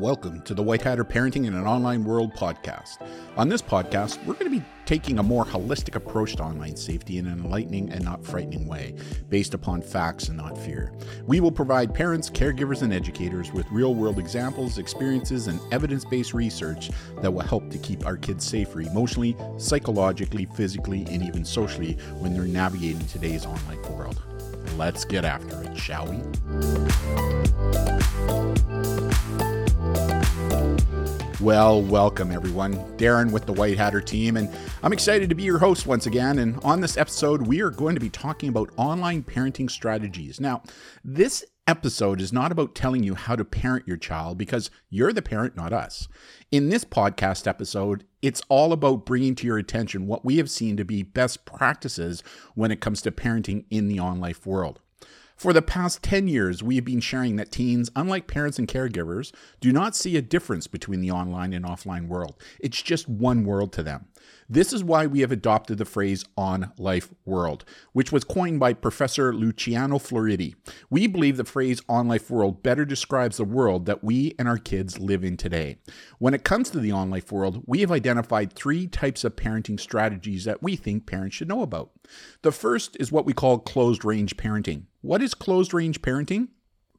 welcome to the White Hatter Parenting in an Online World podcast. On this podcast, we're going to be taking a more holistic approach to online safety in an enlightening and not frightening way, based upon facts and not fear. We will provide parents, caregivers, and educators with real world examples, experiences, and evidence based research that will help to keep our kids safer emotionally, psychologically, physically, and even socially when they're navigating today's online world. Let's get after it, shall we? Well, welcome everyone. Darren with the White Hatter team, and I'm excited to be your host once again. And on this episode, we are going to be talking about online parenting strategies. Now, this episode is not about telling you how to parent your child because you're the parent, not us. In this podcast episode, it's all about bringing to your attention what we have seen to be best practices when it comes to parenting in the online world. For the past 10 years, we have been sharing that teens, unlike parents and caregivers, do not see a difference between the online and offline world. It's just one world to them. This is why we have adopted the phrase on life world, which was coined by Professor Luciano Floridi. We believe the phrase on life world better describes the world that we and our kids live in today. When it comes to the on life world, we have identified three types of parenting strategies that we think parents should know about. The first is what we call closed range parenting. What is closed range parenting?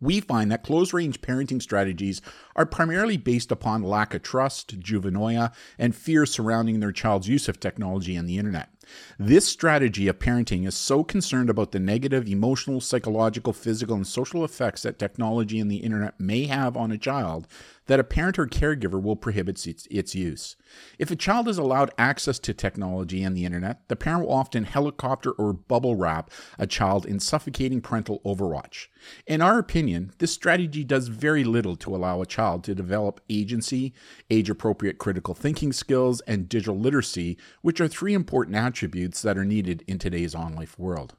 We find that close range parenting strategies are primarily based upon lack of trust, juvenoia, and fear surrounding their child's use of technology and the internet. This strategy of parenting is so concerned about the negative emotional, psychological, physical, and social effects that technology and the internet may have on a child that a parent or caregiver will prohibit its, use. If a child is allowed access to technology and the internet, the parent will often helicopter or bubble wrap a child in suffocating parental overwatch. In our opinion, this strategy does very little to allow a child to develop agency, age appropriate critical thinking skills, and digital literacy, which are three important attributes that are needed in today's on life world.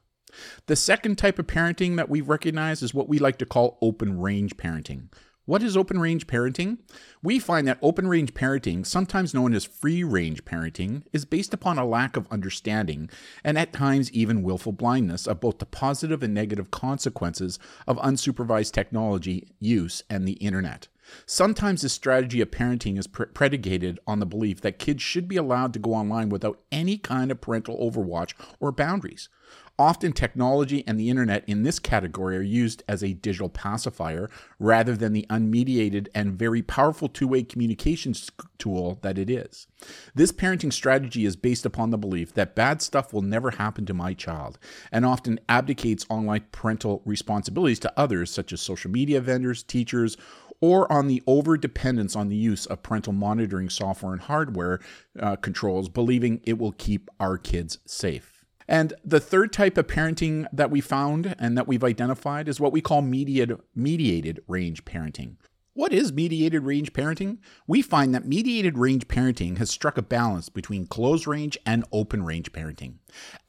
The second type of parenting that we recognize is what we like to call open range parenting. What is open range parenting? We find that open range parenting, sometimes known as free range parenting, is based upon a lack of understanding and at times even willful blindness of both the positive and negative consequences of unsupervised technology use and the internet. Sometimes this strategy of parenting is pre- predicated on the belief that kids should be allowed to go online without any kind of parental overwatch or boundaries. Often, technology and the internet in this category are used as a digital pacifier rather than the unmediated and very powerful two way communications tool that it is. This parenting strategy is based upon the belief that bad stuff will never happen to my child and often abdicates online parental responsibilities to others, such as social media vendors, teachers, or on the over dependence on the use of parental monitoring software and hardware uh, controls, believing it will keep our kids safe. And the third type of parenting that we found and that we've identified is what we call mediated, mediated range parenting. What is mediated range parenting? We find that mediated range parenting has struck a balance between closed range and open range parenting.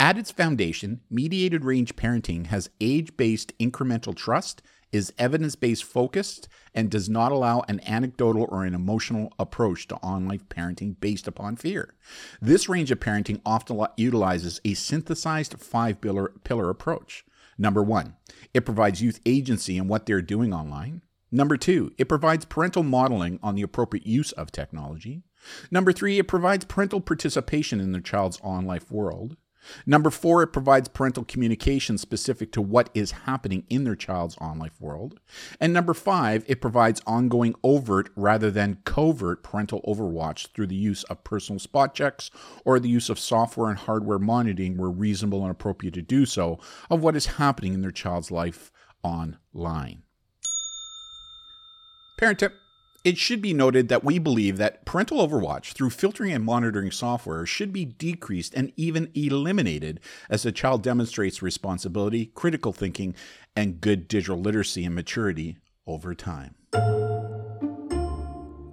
At its foundation, mediated range parenting has age based incremental trust is evidence based focused and does not allow an anecdotal or an emotional approach to online parenting based upon fear. This range of parenting often utilizes a synthesized five pillar approach. Number one, it provides youth agency in what they're doing online. Number two, it provides parental modeling on the appropriate use of technology. Number three, it provides parental participation in their child's on life world. Number four, it provides parental communication specific to what is happening in their child's on life world. And number five, it provides ongoing overt rather than covert parental overwatch through the use of personal spot checks or the use of software and hardware monitoring where reasonable and appropriate to do so of what is happening in their child's life online. Parent tip it should be noted that we believe that parental overwatch through filtering and monitoring software should be decreased and even eliminated as the child demonstrates responsibility, critical thinking, and good digital literacy and maturity over time.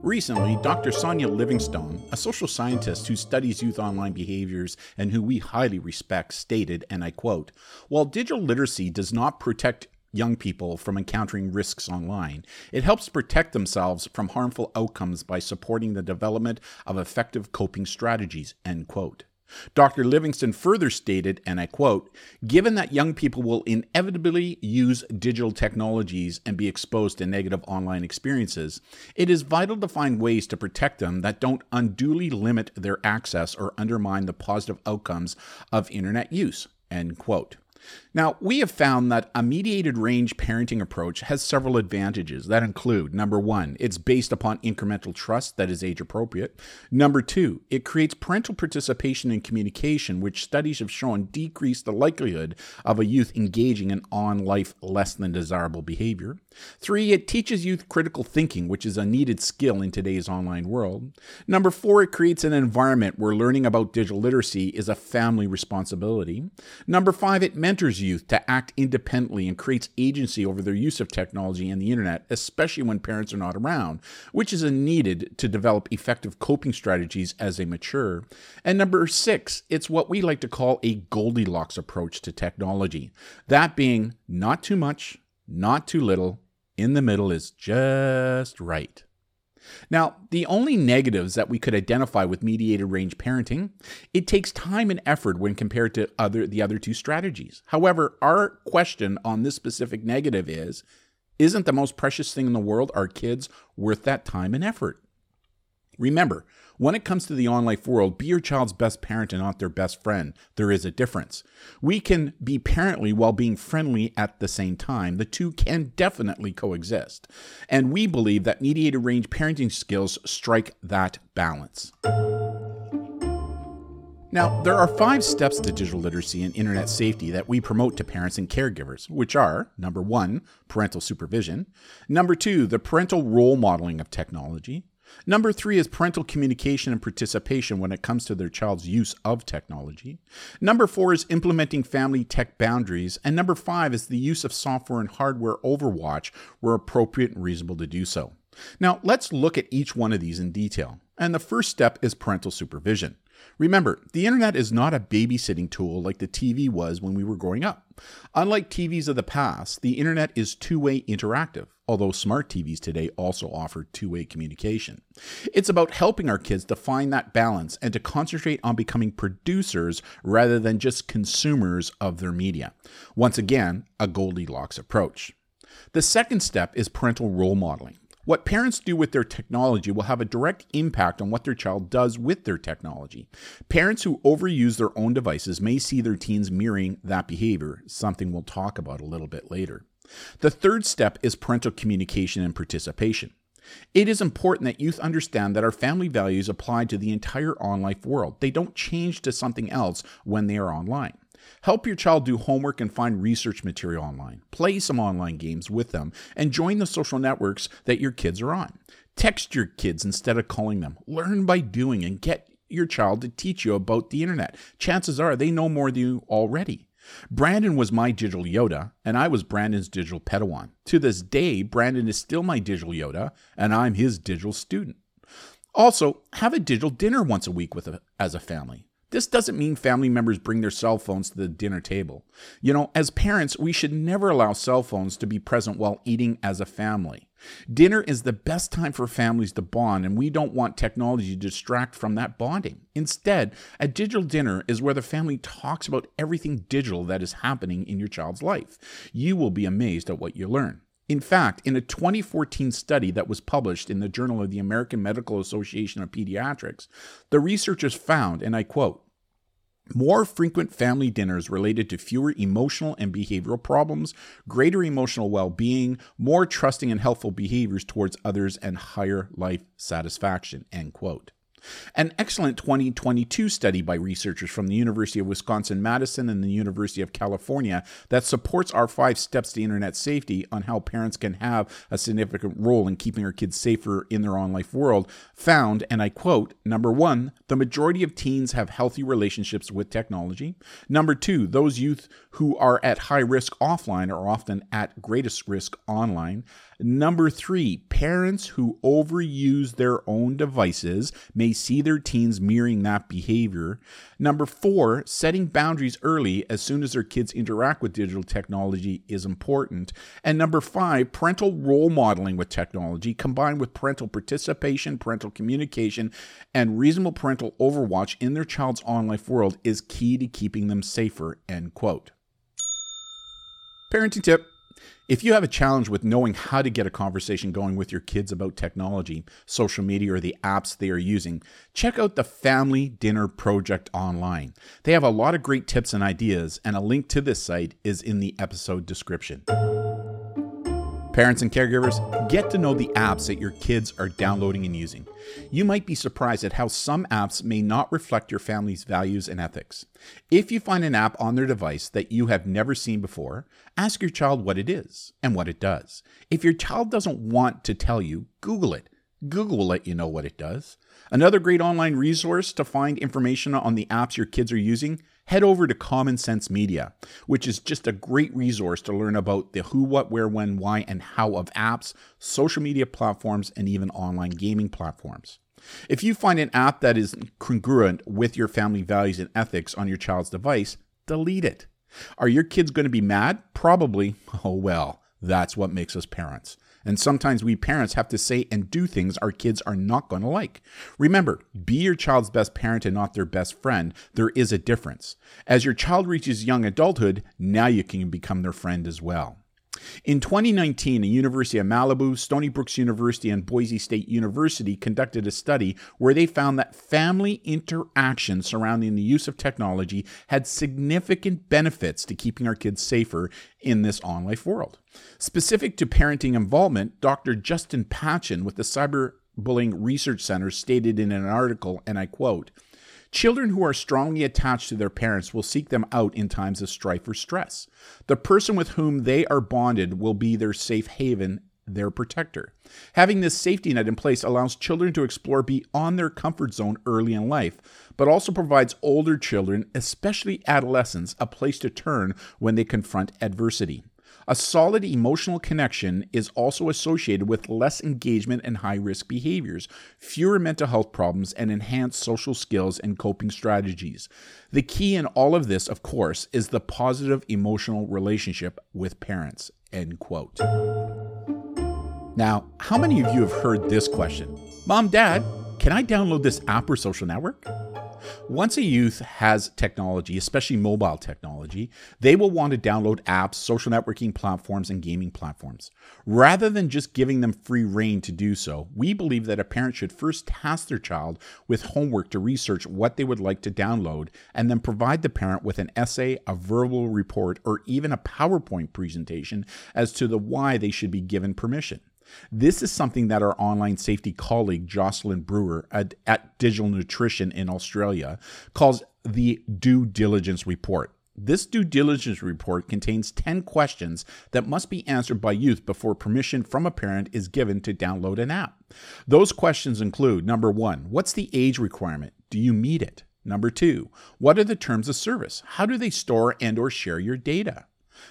Recently, Dr. Sonia Livingstone, a social scientist who studies youth online behaviors and who we highly respect, stated, and I quote, While digital literacy does not protect young people from encountering risks online. It helps protect themselves from harmful outcomes by supporting the development of effective coping strategies. End quote. Dr. Livingstone further stated, and I quote, Given that young people will inevitably use digital technologies and be exposed to negative online experiences, it is vital to find ways to protect them that don't unduly limit their access or undermine the positive outcomes of internet use. End quote. Now, we have found that a mediated range parenting approach has several advantages that include number one, it's based upon incremental trust that is age appropriate. Number two, it creates parental participation and communication, which studies have shown decrease the likelihood of a youth engaging in on life less than desirable behavior. Three, it teaches youth critical thinking, which is a needed skill in today's online world. Number four, it creates an environment where learning about digital literacy is a family responsibility. Number five, it mentors youth to act independently and creates agency over their use of technology and the internet, especially when parents are not around, which is needed to develop effective coping strategies as they mature. And number six, it's what we like to call a Goldilocks approach to technology. That being not too much, not too little, in the middle is just right. Now, the only negatives that we could identify with mediated range parenting, it takes time and effort when compared to other the other two strategies. However, our question on this specific negative is isn't the most precious thing in the world our kids worth that time and effort? Remember, when it comes to the online world, be your child's best parent and not their best friend. There is a difference. We can be parently while being friendly at the same time. The two can definitely coexist. And we believe that mediated range parenting skills strike that balance. Now, there are five steps to digital literacy and internet safety that we promote to parents and caregivers, which are number one, parental supervision, number two, the parental role modeling of technology, Number three is parental communication and participation when it comes to their child's use of technology. Number four is implementing family tech boundaries. And number five is the use of software and hardware overwatch where appropriate and reasonable to do so. Now, let's look at each one of these in detail. And the first step is parental supervision. Remember, the internet is not a babysitting tool like the TV was when we were growing up. Unlike TVs of the past, the internet is two way interactive, although smart TVs today also offer two way communication. It's about helping our kids to find that balance and to concentrate on becoming producers rather than just consumers of their media. Once again, a Goldilocks approach. The second step is parental role modeling. What parents do with their technology will have a direct impact on what their child does with their technology. Parents who overuse their own devices may see their teens mirroring that behavior, something we'll talk about a little bit later. The third step is parental communication and participation. It is important that youth understand that our family values apply to the entire online world. They don't change to something else when they are online. Help your child do homework and find research material online. Play some online games with them and join the social networks that your kids are on. Text your kids instead of calling them. Learn by doing and get your child to teach you about the internet. Chances are they know more than you already. Brandon was my digital Yoda, and I was Brandon's digital Padawan. To this day, Brandon is still my digital Yoda, and I'm his digital student. Also, have a digital dinner once a week with a, as a family. This doesn't mean family members bring their cell phones to the dinner table. You know, as parents, we should never allow cell phones to be present while eating as a family. Dinner is the best time for families to bond, and we don't want technology to distract from that bonding. Instead, a digital dinner is where the family talks about everything digital that is happening in your child's life. You will be amazed at what you learn. In fact, in a 2014 study that was published in the Journal of the American Medical Association of Pediatrics, the researchers found, and I quote, more frequent family dinners related to fewer emotional and behavioral problems, greater emotional well being, more trusting and helpful behaviors towards others, and higher life satisfaction. End quote. An excellent 2022 study by researchers from the University of Wisconsin Madison and the University of California that supports our five steps to internet safety on how parents can have a significant role in keeping our kids safer in their online world found, and I quote, number one, the majority of teens have healthy relationships with technology. Number two, those youth who are at high risk offline are often at greatest risk online. Number three, parents who overuse their own devices may see their teens mirroring that behavior. Number four, setting boundaries early as soon as their kids interact with digital technology is important. And number five, parental role modeling with technology combined with parental participation, parental communication, and reasonable parental overwatch in their child's online world is key to keeping them safer. End quote. Parenting tip. If you have a challenge with knowing how to get a conversation going with your kids about technology, social media, or the apps they are using, check out the Family Dinner Project online. They have a lot of great tips and ideas, and a link to this site is in the episode description. Parents and caregivers, get to know the apps that your kids are downloading and using. You might be surprised at how some apps may not reflect your family's values and ethics. If you find an app on their device that you have never seen before, ask your child what it is and what it does. If your child doesn't want to tell you, Google it. Google will let you know what it does. Another great online resource to find information on the apps your kids are using head over to Common Sense Media, which is just a great resource to learn about the who, what, where, when, why, and how of apps, social media platforms, and even online gaming platforms. If you find an app that is congruent with your family values and ethics on your child's device, delete it. Are your kids going to be mad? Probably. Oh well, that's what makes us parents. And sometimes we parents have to say and do things our kids are not going to like. Remember, be your child's best parent and not their best friend. There is a difference. As your child reaches young adulthood, now you can become their friend as well. In 2019, the University of Malibu, Stony Brooks University, and Boise State University conducted a study where they found that family interaction surrounding the use of technology had significant benefits to keeping our kids safer in this on life world. Specific to parenting involvement, Dr. Justin Patchin with the Cyberbullying Research Center stated in an article, and I quote, Children who are strongly attached to their parents will seek them out in times of strife or stress. The person with whom they are bonded will be their safe haven, their protector. Having this safety net in place allows children to explore beyond their comfort zone early in life, but also provides older children, especially adolescents, a place to turn when they confront adversity. A solid emotional connection is also associated with less engagement and high risk behaviors, fewer mental health problems, and enhanced social skills and coping strategies. The key in all of this, of course, is the positive emotional relationship with parents. End quote. Now, how many of you have heard this question? Mom, Dad, can I download this app or social network? Once a youth has technology, especially mobile technology, they will want to download apps, social networking platforms, and gaming platforms. Rather than just giving them free reign to do so, we believe that a parent should first task their child with homework to research what they would like to download and then provide the parent with an essay, a verbal report, or even a PowerPoint presentation as to the why they should be given permission. This is something that our online safety colleague Jocelyn Brewer at, at Digital Nutrition in Australia calls the due diligence report. This due diligence report contains 10 questions that must be answered by youth before permission from a parent is given to download an app. Those questions include number one, what's the age requirement? Do you meet it? Number two, what are the terms of service? How do they store and or share your data?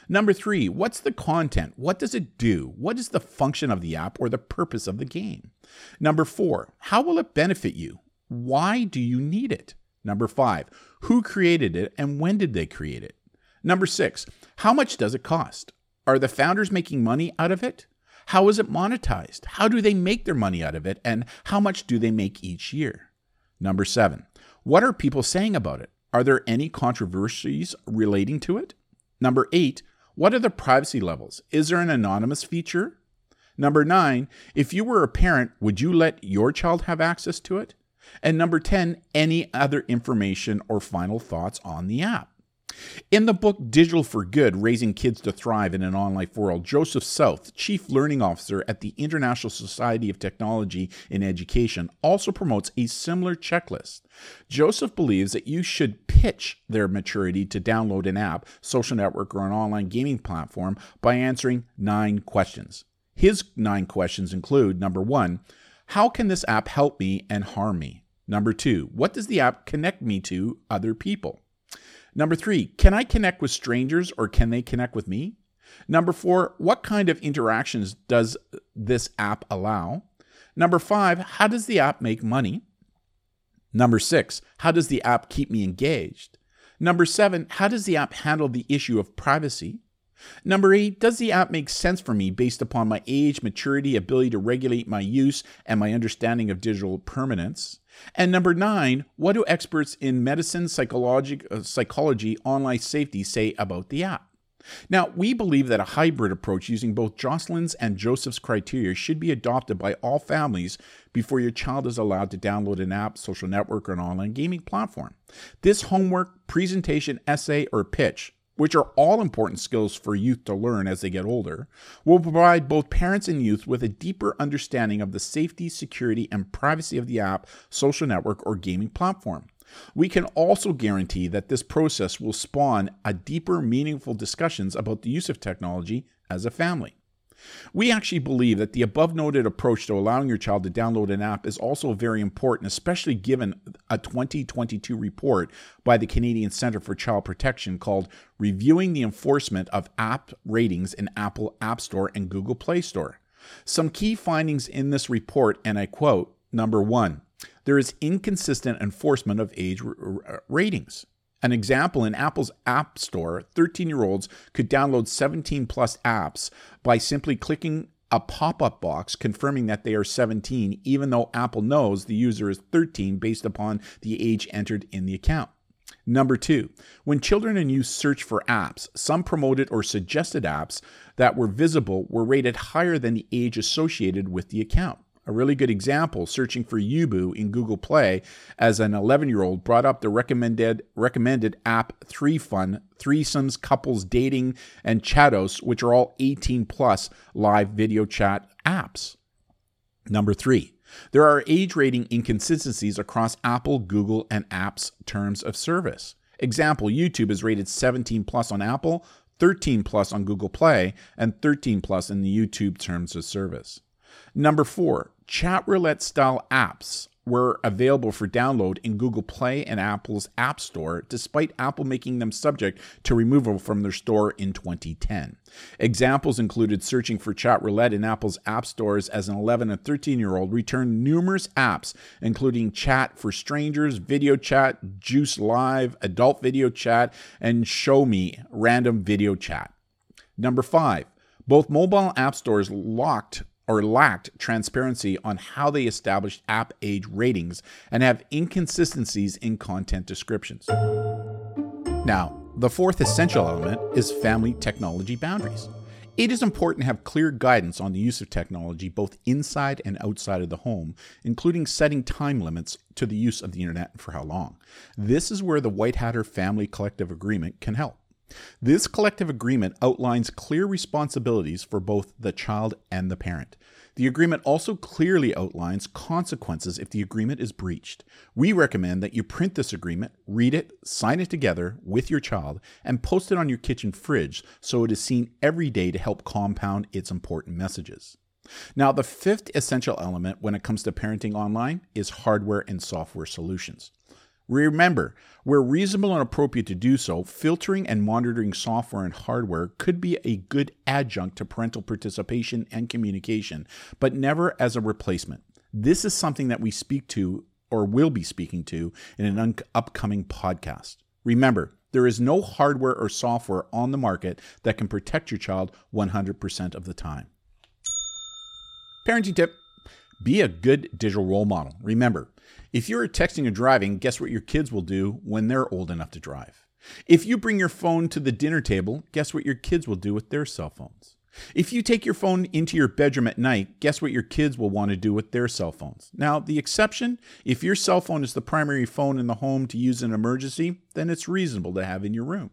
Number three, what's the content? What does it do? What is the function of the app or the purpose of the game? Number four, how will it benefit you? Why do you need it? Number five, who created it and when did they create it? Number six, how much does it cost? Are the founders making money out of it? How is it monetized? How do they make their money out of it? And how much do they make each year? Number seven, what are people saying about it? Are there any controversies relating to it? Number eight, what are the privacy levels? Is there an anonymous feature? Number nine, if you were a parent, would you let your child have access to it? And number 10, any other information or final thoughts on the app. In the book Digital for Good Raising Kids to Thrive in an Online World, Joseph South, Chief Learning Officer at the International Society of Technology in Education, also promotes a similar checklist. Joseph believes that you should pitch their maturity to download an app, social network, or an online gaming platform by answering nine questions. His nine questions include number one, how can this app help me and harm me? Number two, what does the app connect me to other people? Number three, can I connect with strangers or can they connect with me? Number four, what kind of interactions does this app allow? Number five, how does the app make money? Number six, how does the app keep me engaged? Number seven, how does the app handle the issue of privacy? Number eight, does the app make sense for me based upon my age, maturity, ability to regulate my use, and my understanding of digital permanence? And number nine, what do experts in medicine, psychology, uh, psychology, online safety say about the app? Now, we believe that a hybrid approach using both Jocelyn's and Joseph's criteria should be adopted by all families before your child is allowed to download an app, social network, or an online gaming platform. This homework, presentation, essay, or pitch which are all important skills for youth to learn as they get older, will provide both parents and youth with a deeper understanding of the safety, security, and privacy of the app, social network, or gaming platform. We can also guarantee that this process will spawn a deeper, meaningful discussions about the use of technology as a family. We actually believe that the above noted approach to allowing your child to download an app is also very important, especially given a 2022 report by the Canadian Centre for Child Protection called Reviewing the Enforcement of App Ratings in Apple App Store and Google Play Store. Some key findings in this report, and I quote number one, there is inconsistent enforcement of age ratings. An example in Apple's App Store, 13 year olds could download 17 plus apps by simply clicking a pop up box confirming that they are 17, even though Apple knows the user is 13 based upon the age entered in the account. Number two, when children and youth search for apps, some promoted or suggested apps that were visible were rated higher than the age associated with the account. A really good example, searching for Yubo in Google Play as an 11 year old brought up the recommended, recommended app 3Fun, threesomes, couples, dating, and Chatous, which are all 18 plus live video chat apps. Number three, there are age rating inconsistencies across Apple, Google, and apps terms of service. Example, YouTube is rated 17 plus on Apple, 13 plus on Google Play, and 13 plus in the YouTube terms of service. Number four, chat roulette style apps were available for download in Google Play and Apple's App Store, despite Apple making them subject to removal from their store in 2010. Examples included searching for chat roulette in Apple's App Stores as an 11 and 13 year old returned numerous apps, including Chat for Strangers, Video Chat, Juice Live, Adult Video Chat, and Show Me Random Video Chat. Number five, both mobile app stores locked or lacked transparency on how they established app age ratings and have inconsistencies in content descriptions. Now, the fourth essential element is family technology boundaries. It is important to have clear guidance on the use of technology both inside and outside of the home, including setting time limits to the use of the internet and for how long. This is where the White Hatter Family Collective Agreement can help. This collective agreement outlines clear responsibilities for both the child and the parent. The agreement also clearly outlines consequences if the agreement is breached. We recommend that you print this agreement, read it, sign it together with your child, and post it on your kitchen fridge so it is seen every day to help compound its important messages. Now, the fifth essential element when it comes to parenting online is hardware and software solutions. Remember, where reasonable and appropriate to do so, filtering and monitoring software and hardware could be a good adjunct to parental participation and communication, but never as a replacement. This is something that we speak to or will be speaking to in an un- upcoming podcast. Remember, there is no hardware or software on the market that can protect your child 100% of the time. Parenting tip be a good digital role model. Remember, if you're texting or driving, guess what your kids will do when they're old enough to drive? If you bring your phone to the dinner table, guess what your kids will do with their cell phones? If you take your phone into your bedroom at night, guess what your kids will want to do with their cell phones? Now, the exception, if your cell phone is the primary phone in the home to use in an emergency, then it's reasonable to have in your room.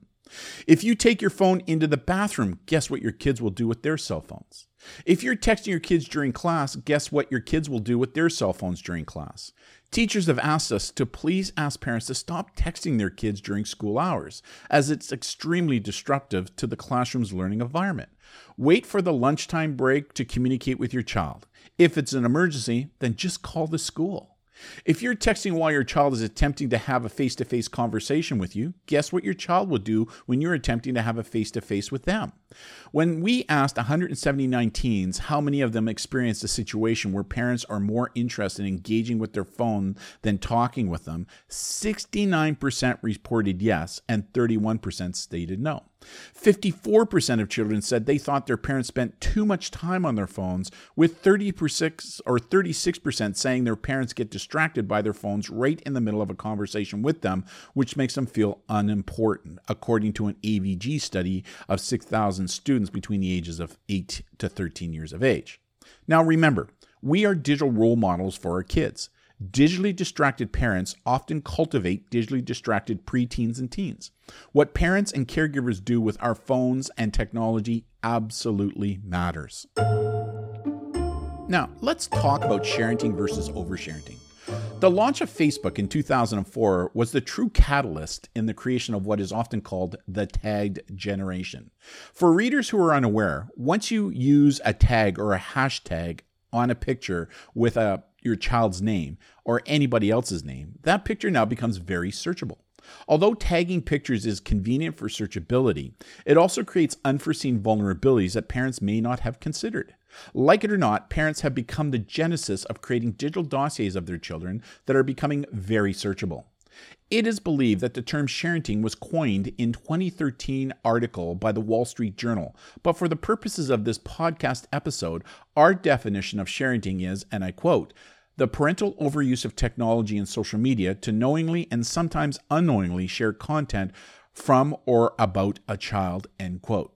If you take your phone into the bathroom, guess what your kids will do with their cell phones? If you're texting your kids during class, guess what your kids will do with their cell phones during class? Teachers have asked us to please ask parents to stop texting their kids during school hours, as it's extremely disruptive to the classroom's learning environment. Wait for the lunchtime break to communicate with your child. If it's an emergency, then just call the school. If you're texting while your child is attempting to have a face to face conversation with you, guess what your child will do when you're attempting to have a face to face with them? When we asked 179 teens how many of them experienced a situation where parents are more interested in engaging with their phone than talking with them, 69% reported yes and 31% stated no. 54% of children said they thought their parents spent too much time on their phones, with 36 or 36% saying their parents get distracted by their phones right in the middle of a conversation with them, which makes them feel unimportant, according to an AVG study of 6,000 students between the ages of 8 to 13 years of age. Now remember, we are digital role models for our kids. Digitally distracted parents often cultivate digitally distracted preteens and teens. What parents and caregivers do with our phones and technology absolutely matters. Now, let's talk about sharing versus oversharing. The launch of Facebook in 2004 was the true catalyst in the creation of what is often called the tagged generation. For readers who are unaware, once you use a tag or a hashtag on a picture with a your child's name or anybody else's name, that picture now becomes very searchable. Although tagging pictures is convenient for searchability, it also creates unforeseen vulnerabilities that parents may not have considered. Like it or not, parents have become the genesis of creating digital dossiers of their children that are becoming very searchable. It is believed that the term sharenting was coined in 2013 article by the Wall Street Journal, but for the purposes of this podcast episode, our definition of sharenting is, and I quote, the parental overuse of technology and social media to knowingly and sometimes unknowingly share content from or about a child, end quote.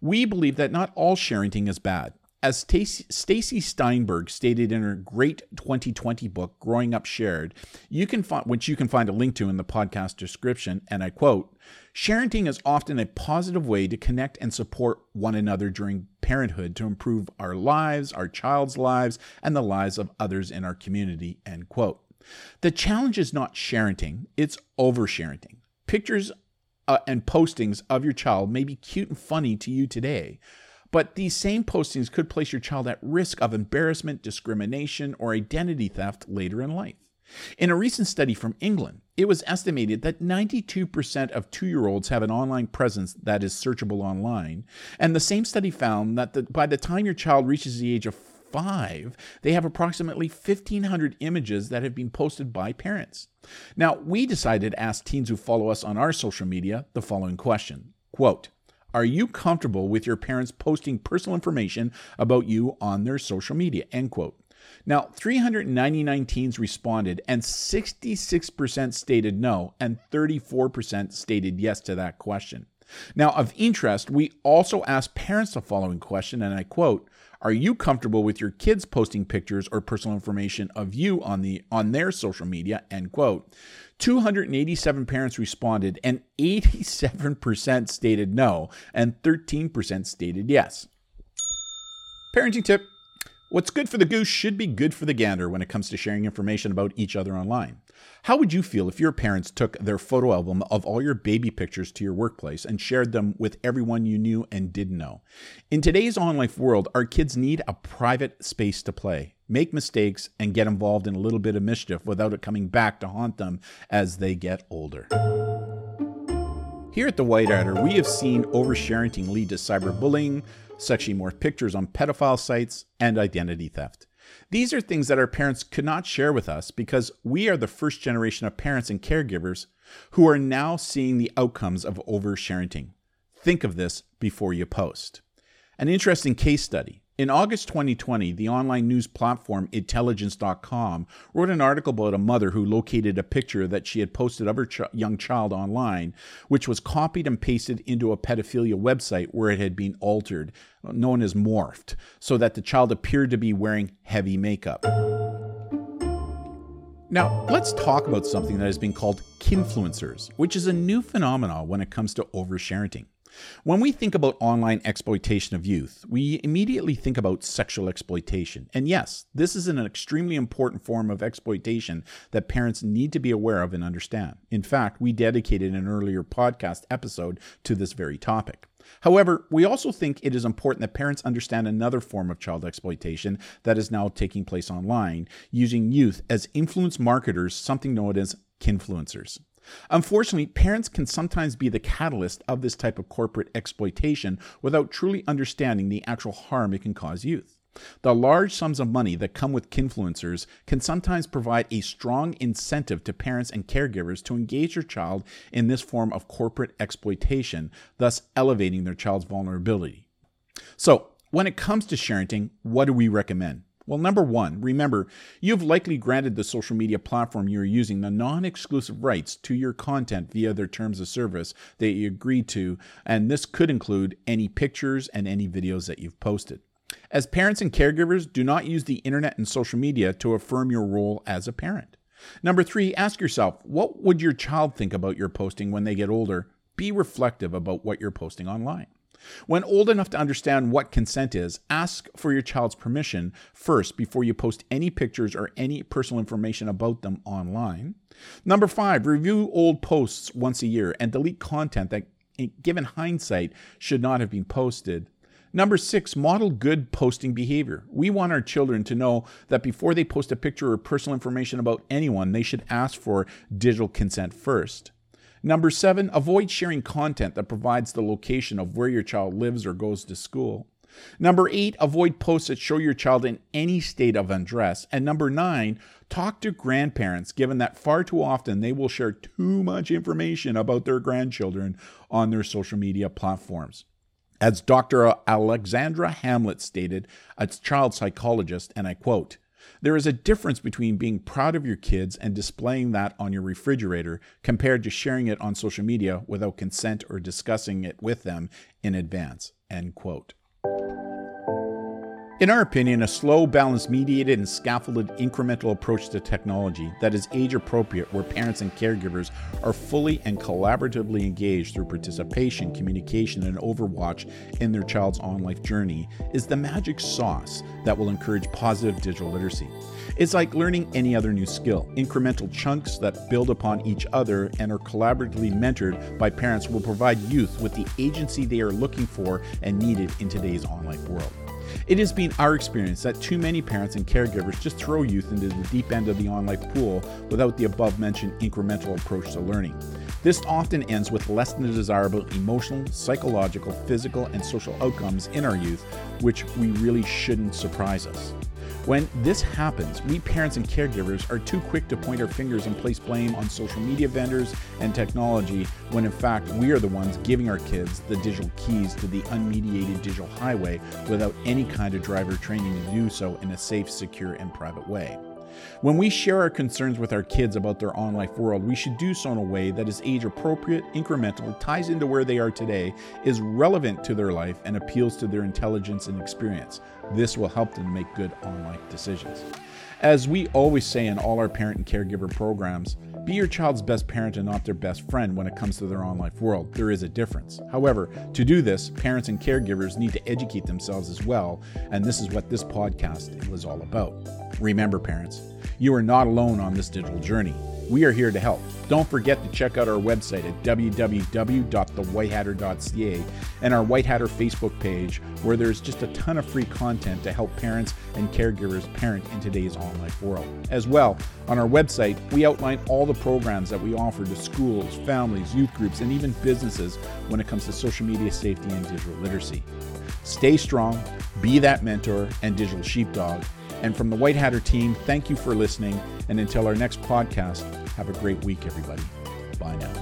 We believe that not all sharenting is bad. As Stacey Steinberg stated in her great 2020 book, Growing Up Shared, you can find, which you can find a link to in the podcast description, and I quote, Sharenting is often a positive way to connect and support one another during parenthood to improve our lives, our child's lives, and the lives of others in our community, end quote. The challenge is not sharenting, it's oversharenting. Pictures uh, and postings of your child may be cute and funny to you today, but these same postings could place your child at risk of embarrassment, discrimination, or identity theft later in life. In a recent study from England, it was estimated that 92% of two year olds have an online presence that is searchable online. And the same study found that the, by the time your child reaches the age of five, they have approximately 1,500 images that have been posted by parents. Now, we decided to ask teens who follow us on our social media the following question Quote, are you comfortable with your parents posting personal information about you on their social media? End quote. Now, 399 teens responded, and 66% stated no, and 34% stated yes to that question. Now, of interest, we also asked parents the following question, and I quote, are you comfortable with your kids posting pictures or personal information of you on the on their social media? End quote. 287 parents responded, and 87% stated no, and 13% stated yes. Parenting tip What's good for the goose should be good for the gander when it comes to sharing information about each other online. How would you feel if your parents took their photo album of all your baby pictures to your workplace and shared them with everyone you knew and didn't know? In today's online world, our kids need a private space to play, make mistakes, and get involved in a little bit of mischief without it coming back to haunt them as they get older. Here at the White Hatter, we have seen oversharing lead to cyberbullying, sexually morphed pictures on pedophile sites, and identity theft. These are things that our parents could not share with us because we are the first generation of parents and caregivers who are now seeing the outcomes of oversharing. Think of this before you post. An interesting case study in August 2020, the online news platform Intelligence.com wrote an article about a mother who located a picture that she had posted of her ch- young child online, which was copied and pasted into a pedophilia website where it had been altered, known as morphed, so that the child appeared to be wearing heavy makeup. Now, let's talk about something that has been called kinfluencers, which is a new phenomenon when it comes to oversharing. When we think about online exploitation of youth, we immediately think about sexual exploitation. And yes, this is an extremely important form of exploitation that parents need to be aware of and understand. In fact, we dedicated an earlier podcast episode to this very topic. However, we also think it is important that parents understand another form of child exploitation that is now taking place online, using youth as influence marketers, something known as kinfluencers. Unfortunately, parents can sometimes be the catalyst of this type of corporate exploitation without truly understanding the actual harm it can cause youth. The large sums of money that come with kinfluencers can sometimes provide a strong incentive to parents and caregivers to engage their child in this form of corporate exploitation, thus elevating their child's vulnerability. So, when it comes to sharing, what do we recommend? Well, number one, remember, you've likely granted the social media platform you're using the non exclusive rights to your content via their terms of service that you agreed to, and this could include any pictures and any videos that you've posted. As parents and caregivers, do not use the internet and social media to affirm your role as a parent. Number three, ask yourself what would your child think about your posting when they get older? Be reflective about what you're posting online. When old enough to understand what consent is, ask for your child's permission first before you post any pictures or any personal information about them online. Number five, review old posts once a year and delete content that, given hindsight, should not have been posted. Number six, model good posting behavior. We want our children to know that before they post a picture or personal information about anyone, they should ask for digital consent first. Number seven, avoid sharing content that provides the location of where your child lives or goes to school. Number eight, avoid posts that show your child in any state of undress. And number nine, talk to grandparents, given that far too often they will share too much information about their grandchildren on their social media platforms. As Dr. Alexandra Hamlet stated, a child psychologist, and I quote, there is a difference between being proud of your kids and displaying that on your refrigerator compared to sharing it on social media without consent or discussing it with them in advance. End quote. In our opinion, a slow, balanced, mediated, and scaffolded incremental approach to technology that is age appropriate, where parents and caregivers are fully and collaboratively engaged through participation, communication, and overwatch in their child's on life journey, is the magic sauce that will encourage positive digital literacy. It's like learning any other new skill. Incremental chunks that build upon each other and are collaboratively mentored by parents will provide youth with the agency they are looking for and needed in today's online world. It has been our experience that too many parents and caregivers just throw youth into the deep end of the online pool without the above mentioned incremental approach to learning. This often ends with less than desirable emotional, psychological, physical, and social outcomes in our youth, which we really shouldn't surprise us. When this happens, we parents and caregivers are too quick to point our fingers and place blame on social media vendors and technology when in fact we are the ones giving our kids the digital keys to the unmediated digital highway without any kind of driver training to do so in a safe, secure, and private way. When we share our concerns with our kids about their online world, we should do so in a way that is age appropriate, incremental, ties into where they are today, is relevant to their life, and appeals to their intelligence and experience. This will help them make good online decisions. As we always say in all our parent and caregiver programs, be your child's best parent and not their best friend when it comes to their online world. There is a difference. However, to do this, parents and caregivers need to educate themselves as well, and this is what this podcast is all about. Remember, parents, you are not alone on this digital journey. We are here to help. Don't forget to check out our website at www.thewhitehatter.ca and our White Hatter Facebook page, where there's just a ton of free content to help parents and caregivers parent in today's online world. As well, on our website, we outline all the programs that we offer to schools, families, youth groups, and even businesses when it comes to social media safety and digital literacy. Stay strong, be that mentor and digital sheepdog and from the White Hatter team, thank you for listening. And until our next podcast, have a great week, everybody. Bye now.